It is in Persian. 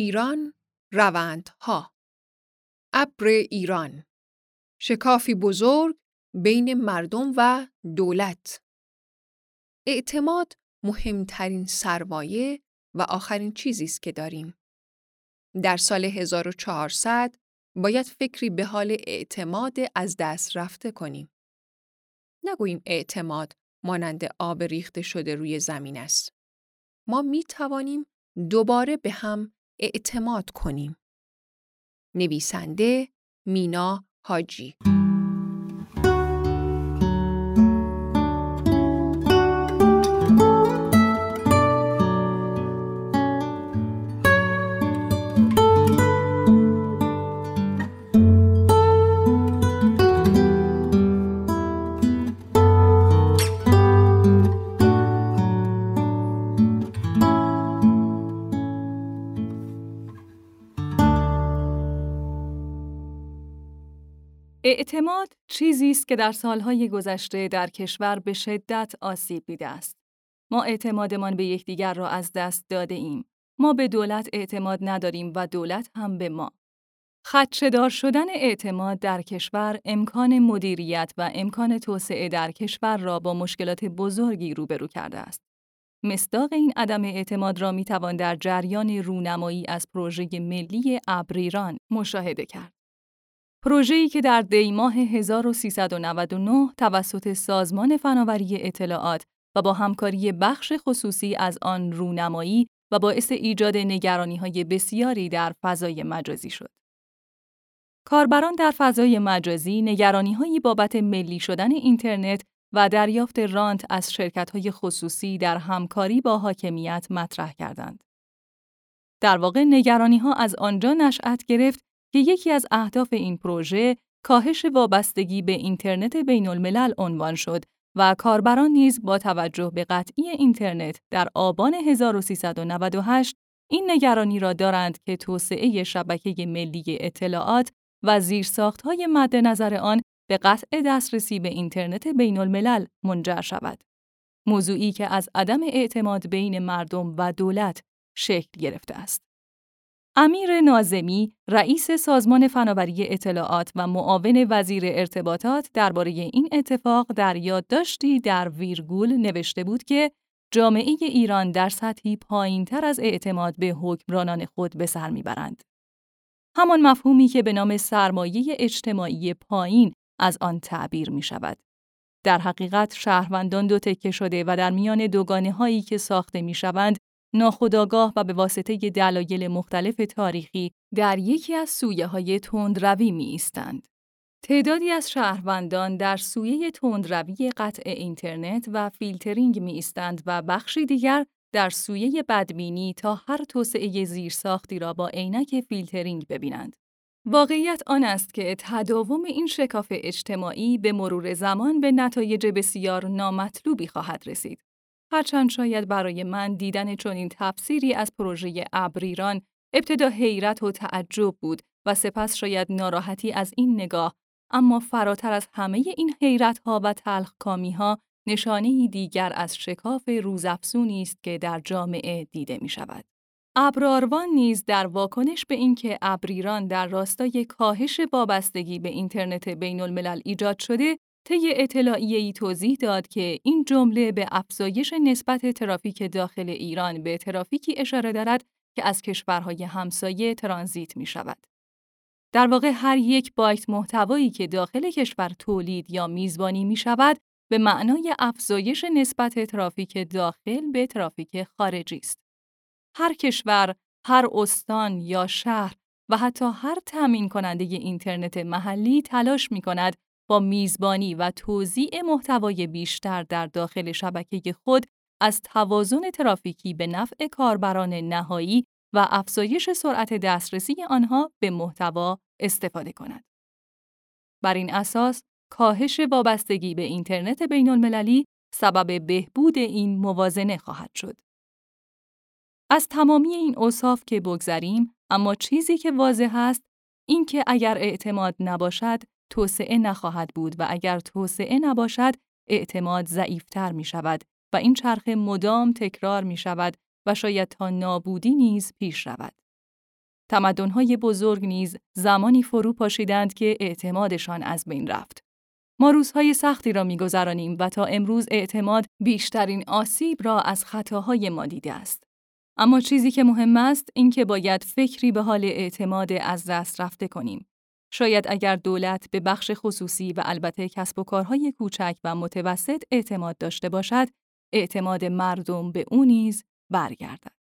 ایران روندها ابر ایران شکافی بزرگ بین مردم و دولت اعتماد مهمترین سرمایه و آخرین چیزی است که داریم. در سال 1400 باید فکری به حال اعتماد از دست رفته کنیم. نگوییم اعتماد مانند آب ریخته شده روی زمین است. ما می توانیم دوباره به هم اعتماد کنیم. نویسنده مینا حاجی اعتماد چیزی است که در سالهای گذشته در کشور به شدت آسیب دیده است. ما اعتمادمان به یکدیگر را از دست داده ایم. ما به دولت اعتماد نداریم و دولت هم به ما. خدشدار شدن اعتماد در کشور امکان مدیریت و امکان توسعه در کشور را با مشکلات بزرگی روبرو کرده است. مصداق این عدم اعتماد را می توان در جریان رونمایی از پروژه ملی ابریران مشاهده کرد. پروژه‌ای که در دی ماه 1399 توسط سازمان فناوری اطلاعات و با همکاری بخش خصوصی از آن رونمایی و باعث ایجاد های بسیاری در فضای مجازی شد. کاربران در فضای مجازی هایی بابت ملی شدن اینترنت و دریافت رانت از های خصوصی در همکاری با حاکمیت مطرح کردند. در واقع ها از آنجا نشأت گرفت که یکی از اهداف این پروژه کاهش وابستگی به اینترنت بین الملل عنوان شد و کاربران نیز با توجه به قطعی اینترنت در آبان 1398 این نگرانی را دارند که توسعه شبکه ملی اطلاعات و زیرساختهای مد نظر آن به قطع دسترسی به اینترنت بین الملل منجر شود. موضوعی که از عدم اعتماد بین مردم و دولت شکل گرفته است. امیر نازمی، رئیس سازمان فناوری اطلاعات و معاون وزیر ارتباطات درباره این اتفاق در یادداشتی در ویرگول نوشته بود که جامعه ایران در سطحی پایینتر از اعتماد به حکمرانان خود به سر می‌برند. همان مفهومی که به نام سرمایه اجتماعی پایین از آن تعبیر می شود. در حقیقت شهروندان دو تکه شده و در میان دوگانه هایی که ساخته می شوند ناخودآگاه و به واسطه دلایل مختلف تاریخی در یکی از سویه های تندروی می ایستند. تعدادی از شهروندان در سویه تندروی قطع اینترنت و فیلترینگ می ایستند و بخشی دیگر در سویه بدبینی تا هر توسعه زیرساختی را با عینک فیلترینگ ببینند. واقعیت آن است که تداوم این شکاف اجتماعی به مرور زمان به نتایج بسیار نامطلوبی خواهد رسید. هرچند شاید برای من دیدن چنین تفسیری از پروژه ابریران ابتدا حیرت و تعجب بود و سپس شاید ناراحتی از این نگاه اما فراتر از همه این حیرت ها و تلخ کامی ها نشانه دیگر از شکاف روزافزونی است که در جامعه دیده می شود. ابراروان نیز در واکنش به اینکه ابریران در راستای کاهش وابستگی به اینترنت بین الملل ایجاد شده طی ای توضیح داد که این جمله به افزایش نسبت ترافیک داخل ایران به ترافیکی اشاره دارد که از کشورهای همسایه ترانزیت می شود. در واقع هر یک بایت محتوایی که داخل کشور تولید یا میزبانی می شود به معنای افزایش نسبت ترافیک داخل به ترافیک خارجی است. هر کشور، هر استان یا شهر و حتی هر تامین کننده اینترنت محلی تلاش می کند با میزبانی و توزیع محتوای بیشتر در داخل شبکه خود از توازن ترافیکی به نفع کاربران نهایی و افزایش سرعت دسترسی آنها به محتوا استفاده کند. بر این اساس، کاهش وابستگی به اینترنت بین المللی سبب بهبود این موازنه خواهد شد. از تمامی این اوصاف که بگذریم، اما چیزی که واضح است این که اگر اعتماد نباشد توسعه نخواهد بود و اگر توسعه نباشد اعتماد ضعیفتر می شود و این چرخه مدام تکرار می شود و شاید تا نابودی نیز پیش رود. تمدن‌های بزرگ نیز زمانی فرو پاشیدند که اعتمادشان از بین رفت. ما روزهای سختی را میگذرانیم و تا امروز اعتماد بیشترین آسیب را از خطاهای ما دیده است. اما چیزی که مهم است این که باید فکری به حال اعتماد از دست رفته کنیم. شاید اگر دولت به بخش خصوصی و البته کسب و کارهای کوچک و متوسط اعتماد داشته باشد، اعتماد مردم به او نیز برگردد.